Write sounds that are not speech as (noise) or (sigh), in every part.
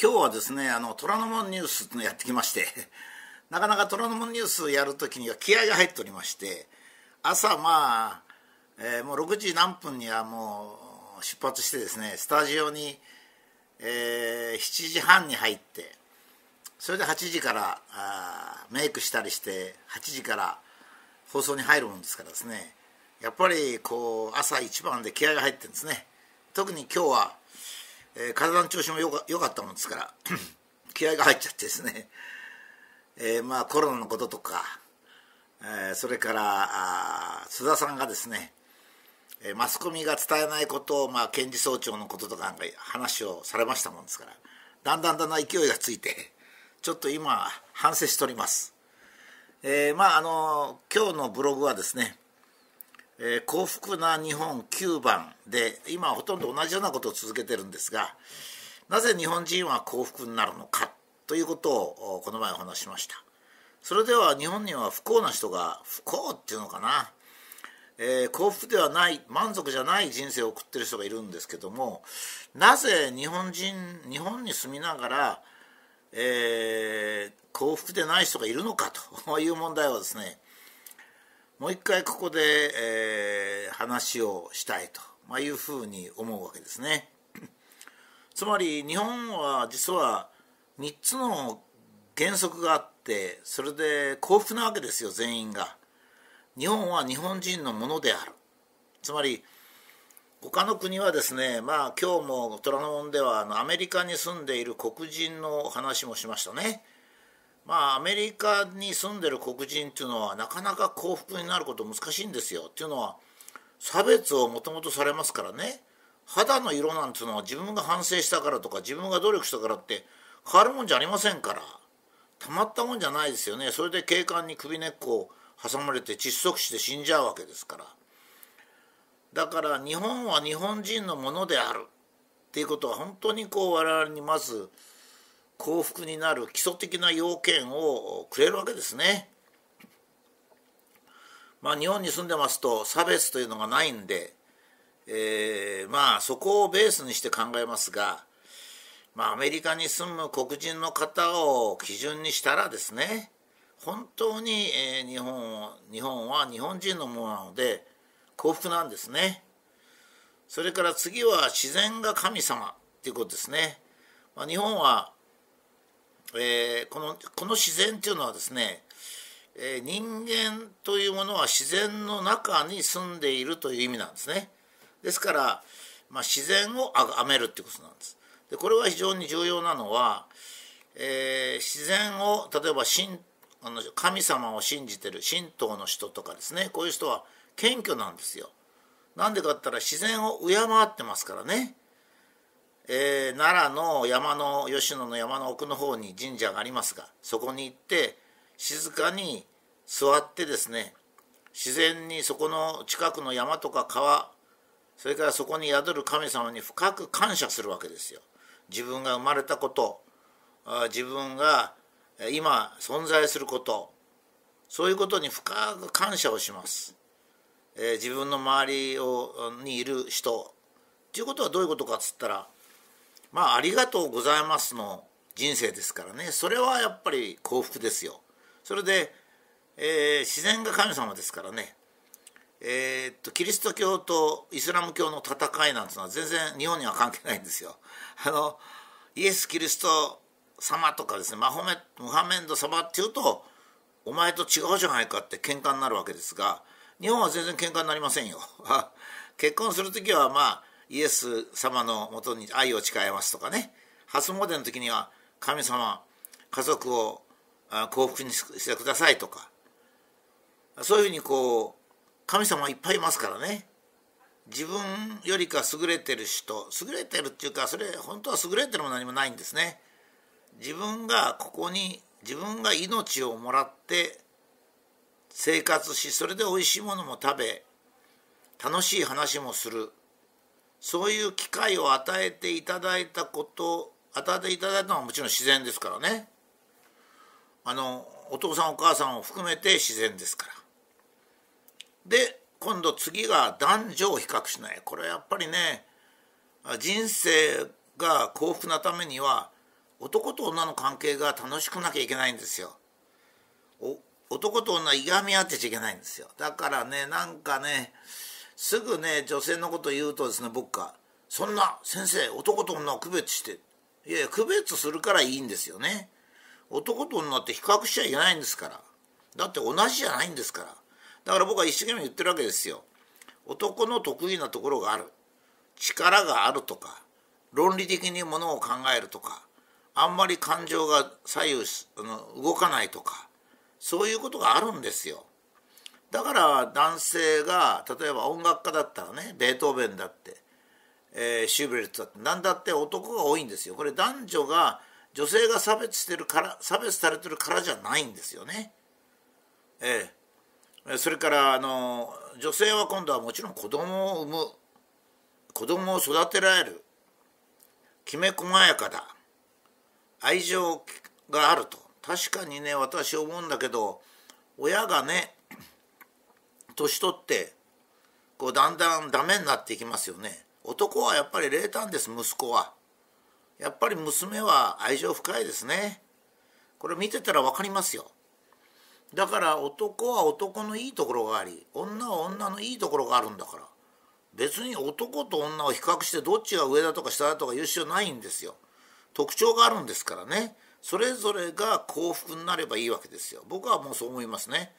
今日はですねあの虎ノ門ニュースのやってきまして (laughs) なかなか虎ノ門ニュースやるときには気合が入っておりまして朝まあ、えー、もう6時何分にはもう出発してですねスタジオに、えー、7時半に入ってそれで8時からあメイクしたりして8時から放送に入るもんですからですねやっぱりこう朝一番で気合が入ってるんですね。特に今日は、えー、体の調子もよかよかったもんですから (clears throat) 気合が入っちゃってですね、(laughs) えー、まあコロナのこととか、えー、それからあ須田さんがですねえマスコミが伝えないことを、まあ、検事総長のこととか話をされましたもんですからだんだんだんだん勢いがついてちょっと今反省しております。えー、まああの今日のブログはですねえー、幸福な日本9番で今ほとんど同じようなことを続けてるんですがなぜ日本人は幸福になるのかということをこの前お話ししました。それでは日本には不幸な人が不幸っていうのかな、えー、幸福ではない満足じゃない人生を送ってる人がいるんですけどもなぜ日本人日本に住みながら、えー、幸福でない人がいるのかという問題はですねもう一回ここで、えー、話をしたいと、まあ、いうふうに思うわけですね。(clears throat) つまり日本は実は3つの原則があってそれで幸福なわけですよ全員が。日本は日本人のものである。つまり他の国はですねまあ今日も虎ノ門ではあのアメリカに住んでいる黒人の話もしましたね。まあアメリカに住んでる黒人っていうのはなかなか幸福になること難しいんですよ。っていうのは差別をもともとされますからね。肌の色なんていうのは自分が反省したからとか自分が努力したからって変わるもんじゃありませんから。たまったもんじゃないですよね。それで警官に首根っこを挟まれて窒息して死んじゃうわけですから。だから日本は日本人のものである。っていうことは本当にこう我々にまず幸福になる基礎的な要件をくれるわけですね。まあ、日本に住んでますと差別というのがないんで、えー、まあそこをベースにして考えますが、まあ、アメリカに住む黒人の方を基準にしたらですね本当に、えー、日本日本は日本人のものなので幸福なんですね。それから次は自然が神様っていうことですね。まあ、日本はえー、このこの自然っていうのはですね、えー、人間というものは自然の中に住んでいるという意味なんですね。ですから、まあ、自然を崇めるっていうことなんです。でこれは非常に重要なのは、えー、自然を例えば神あの神様を信じてる神道の人とかですねこういう人は謙虚なんですよ。なんでかって言ったら自然を敬ってますからね。えー、奈良の山の吉野の山の奥の方に神社がありますがそこに行って静かに座ってですね自然にそこの近くの山とか川それからそこに宿る神様に深く感謝するわけですよ。自分が生まれたこと自分が今存在することそういうことに深く感謝をします。えー、自分の周りをにいる人っていうことはどういうことかっつったらまあありがとうございますの人生ですからね。それはやっぱり幸福ですよ。それで、えー、自然が神様ですからね。えー、っとキリスト教とイスラム教の戦いなんていうのは全然日本には関係ないんですよ。あのイエス・キリスト様とかですねマホメムハメンド様っていうとお前と違うじゃないかって喧嘩になるわけですが日本は全然喧嘩になりませんよ。(laughs) 結婚する時はまあイエス様のもとに愛を誓いますとかね。初詣の時には神様家族を幸福にしてくださいとか。そういうふうにこう神様いっぱいいますからね。自分よりか優れてる人優れてるっていうかそれ本当は優れてるも何もないんですね。自分がここに自分が命をもらって生活しそれでおいしいものも食べ楽しい話もする。そういう機会を与えていただいたこと与えていただいたのはもちろん自然ですからねあのお父さんお母さんを含めて自然ですからで今度次が男女を比較しないこれはやっぱりね人生が幸福なためには男と女の関係が楽しくなきゃいけないんですよ。男と女いがみ合ってちゃいけないんですよ。だからねなんかねすぐね女性のこと言うとですね僕が「そんな先生男と女を区別して」いやいや区別するからいいんですよね。男と女って比較しちゃいけないんですからだって同じじゃないんですからだから僕は一生懸命言ってるわけですよ。男の得意なところがある力があるとか論理的にものを考えるとかあんまり感情が左右あの動かないとかそういうことがあるんですよ。だから男性が例えば音楽家だったらねベートーベンだって、えー、シューベルトだって何だって男が多いんですよ。これ男女が女性が差別してるから差別されてるからじゃないんですよね。ええ、それからあの女性は今度はもちろん子供を産む。子供を育てられる。きめ細やかだ。愛情があると。確かにね私思うんだけど親がね年取ってこうだんだんダメになっていきますよね。男はやっぱり冷淡です息子は。やっぱり娘は愛情深いですね。これ見てたら分かりますよ。だから男は男のいいところがあり女は女のいいところがあるんだから。別に男と女を比較してどっちが上だとか下だとか言う必要ないんですよ。特徴があるんですからね。それぞれが幸福になればいいわけですよ。僕はもうそう思いますね。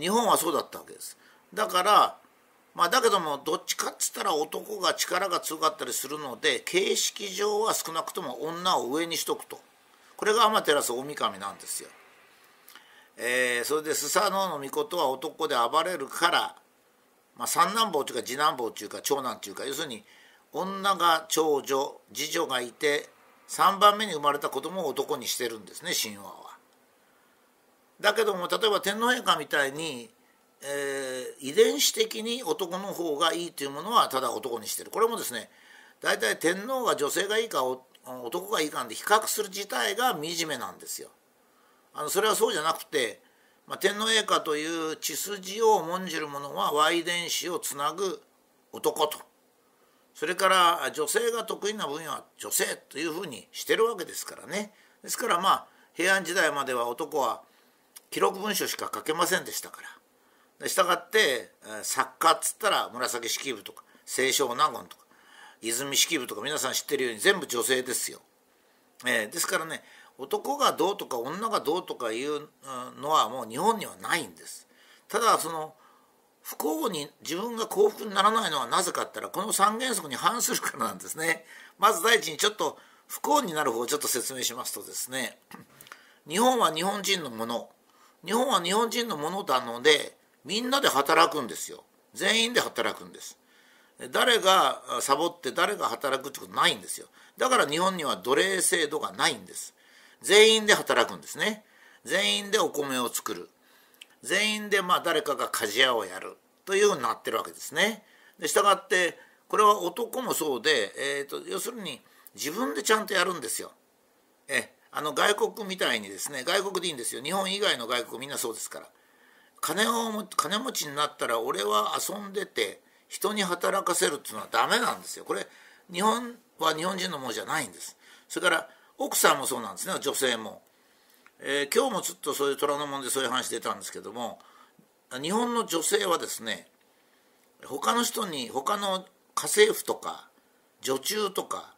日本はそうだったわけです。だからまあだけどもどっちかっつったら男が力が強かったりするので形式上は少なくとも女を上にしとくとこれが天照大神なんですよえー、それでスサノオノミコトは男で暴れるから、まあ、三男坊というか次男坊というか長男というか要するに女が長女次女がいて3番目に生まれた子供を男にしてるんですね神話は。だけども例えば天皇陛下みたいに、えー、遺伝子的に男の方がいいというものはただ男にしてる。これもですね大体天皇が女性がいいか男がいいかで比較する自体が惨めなんですよ。あのそれはそうじゃなくて、まあ、天皇陛下という血筋を重んじる者は Y 伝子をつなぐ男と。それから女性が得意な分野は女性というふうにしてるわけですからね。ですからまあ平安時代までは男は記録文書しか書けませんでしたから。したがって作家っつったら紫式部とか清少納言とか泉式部とか皆さん知ってるように全部女性ですよ。えー、ですからね男がどうとか女がどうとかいうのはもう日本にはないんです。ただその不幸に自分が幸福にならないのはなぜかって言ったらこの三原則に反するからなんですね。まず第一にちょっと不幸になる方をちょっと説明しますとですね日本は日本人のもの日本は日本人のものなのでみんなで働くんですよ。全員で働くんです。誰がサボって誰が働くってことないんですよ。だから日本には奴隷制度がないんです。全員で働くんですね。全員でお米を作る。全員でまあ誰かが鍛冶屋をやる。というふうになってるわけですね。でしたがってこれは男もそうで、えーと、要するに自分でちゃんとやるんですよ。えあの外国みたいにですね外国でいいんですよ。日本以外の外国みんなそうですから。金を金持ちになったら俺は遊んでて人に働かせるっていうのはダメなんですよ。これ日本は日本人のものじゃないんです。それから奥さんもそうなんですね。女性も、えー、今日もちょっとそういう虎ノ門でそういう話出たんですけども日本の女性はですね他の人に他の家政婦とか女中とか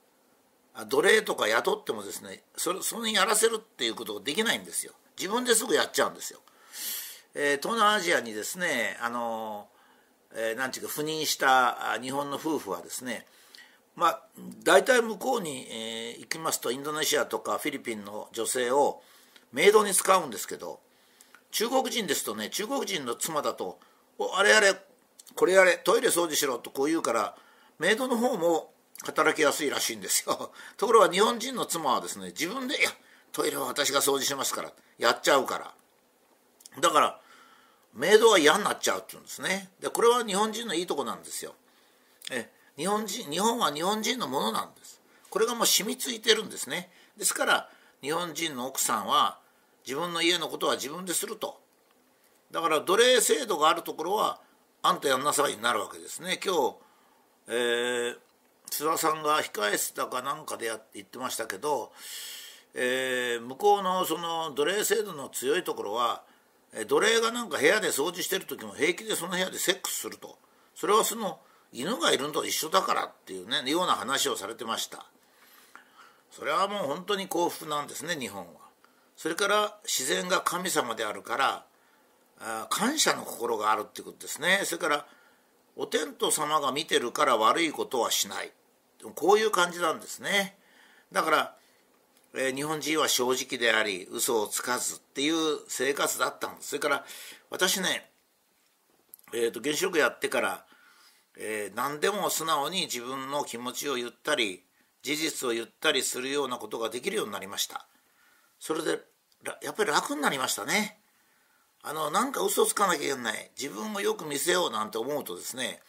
奴隷とか雇ってもですねそれそれにやらせるっていうことができないんですよ。自分ですぐやっちゃうんですよ、えー、東南アジアにですねあの、えー、なんていうか赴任した日本の夫婦はですねまあ、大体向こうに、えー、行きますとインドネシアとかフィリピンの女性をメイドに使うんですけど中国人ですとね中国人の妻だと「おあれあれこれやれトイレ掃除しろ」とこう言うからメイドの方も働きやすいらしいんですよ。(laughs) ところが日本人の妻はですね自分で「いやトイレは私が掃除しますから」やっちゃうから。だからメイドは嫌になっちゃうっていうんですね。でこれは日本人のいいとこなんですよ。え日本人日本は日本人のものなんです。これがもう染みついてるんですね。ですから日本人の奥さんは自分の家のことは自分ですると。だから奴隷制度があるところはあんたやんなさいになるわけですね。今日、えー、津田さんが控え室だかなんかでやって言ってましたけどえー、向こうのその奴隷制度の強いところは奴隷がなんか部屋で掃除してる時も平気でその部屋でセックスすると。それはその犬がいるのと一緒だからっていうねような話をされてました。それはもう本当に幸福なんですね日本は。それから自然が神様であるからあ感謝の心があるっていうことですね。それからお天道様が見てるから悪いことはしない。こういう感じなんですね。だから、えー、日本人は正直であり嘘をつかずっていう生活だったんです。それから私ね、えーと、原子力やってから、えー、何でも素直に自分の気持ちを言ったり事実を言ったりするようなことができるようになりました。それでやっぱり楽になりましたね。あのなんか嘘つかなきゃいけない。自分をよく見せようなんて思うとですね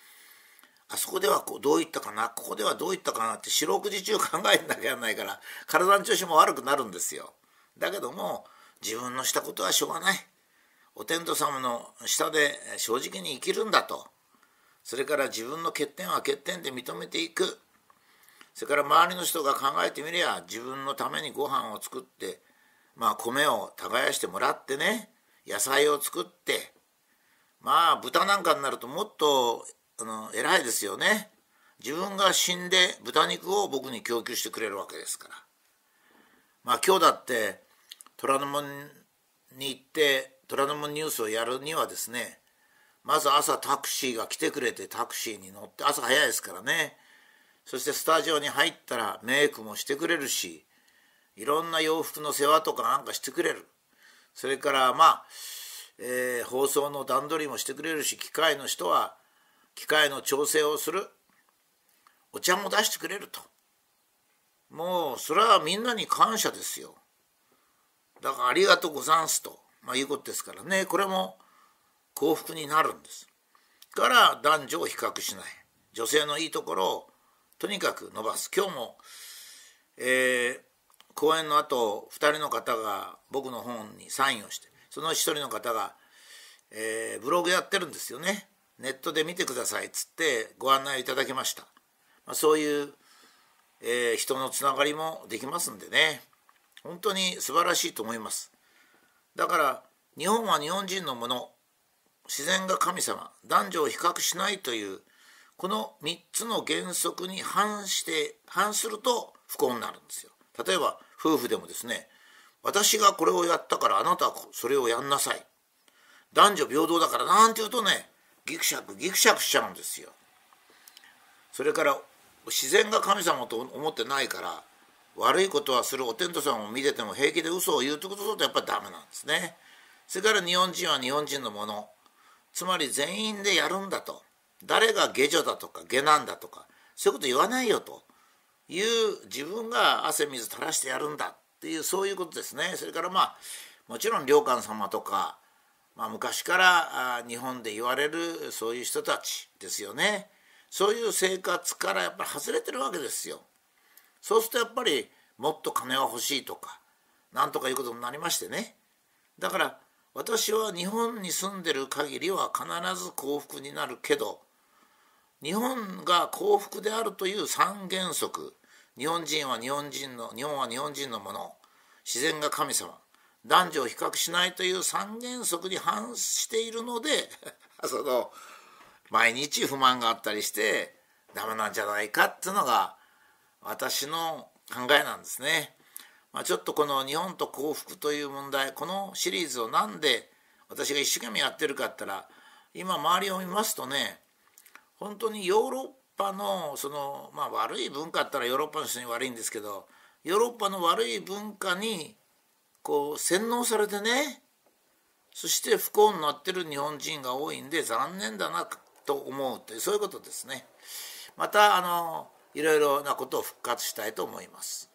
あそこではこうどう言ったかなここではどう言ったかなって四六時中考えなきゃいけないから体の調子も悪くなるんですよ。だけども自分のしたことはしょうがない。お天道様の下で正直に生きるんだと。それから自分の欠点は欠点で認めていく。それから周りの人が考えてみりゃ自分のためにご飯を作ってまあ米を耕してもらってね野菜を作ってまあ豚なんかになるともっとあの偉いですよね。自分が死んで豚肉を僕に供給してくれるわけですから。まあ今日だって虎ノ門に行って虎ノ門ニュースをやるにはですねまず朝タクシーが来てくれてタクシーに乗って朝早いですからね。そしてスタジオに入ったらメイクもしてくれるしいろんな洋服の世話とかなんかしてくれる。それからまあ、えー、放送の段取りもしてくれるし機械の人は機械の調整をする。お茶も出してくれると。もうそれはみんなに感謝ですよ。だからありがとうござんすと、まあ、いうことですからね。これも幸福になるんです。から男女を比較しない。女性のいいところをとにかく伸ばす。今日も、えー、講演の後2人の方が僕の本にサインをしてその1人の方が、えー、ブログやってるんですよね。ネットで見てくださいっつってご案内いただきました、まあ、そういう、えー、人のつながりもできますんでね。本当に素晴らしいと思います。だから日本は日本人のもの自然が神様男女を比較しないというこの3つの原則に反して反すると不幸になるんですよ。例えば夫婦でもですね私がこれをやったからあなたはそれをやんなさい。男女平等だからなんて言うとねギクシャクギクシャクしちゃうんですよ。それから自然が神様と思ってないから悪いことはするお天道さんを見てても平気で嘘を言うってことだとやっぱりダメなんですね。それから日本人は日本人のものつまり全員でやるんだと誰が下女だとか下なんだとかそういうこと言わないよという自分が汗水垂らしてやるんだっていうそういうことですねそれからまあもちろん良寛様とか、まあ、昔から日本で言われるそういう人たちですよね。そういう生活からやっぱり外れてるわけですよ。そうするとやっぱりもっと金は欲しいとかなんとかいうことになりましてね。だから私は日本に住んでる限りは必ず幸福になるけど日本が幸福であるという三原則日本人は日本人の日本は日本人のもの自然が神様男女を比較しないという三原則に反しているので (laughs) その毎日不満があったりしてダメなんじゃないかっていうのが私の考えなんですね。まあ、ちょっとこの日本と幸福という問題このシリーズを何で私が一生懸命やってるかって言ったら今周りを見ますとね本当にヨーロッパのそのまあ悪い文化ったらヨーロッパの人に悪いんですけどヨーロッパの悪い文化にこう洗脳されてねそして不幸になってる日本人が多いんで残念だなと思うというそういうことですね。またあのいろいろなことを復活したいと思います。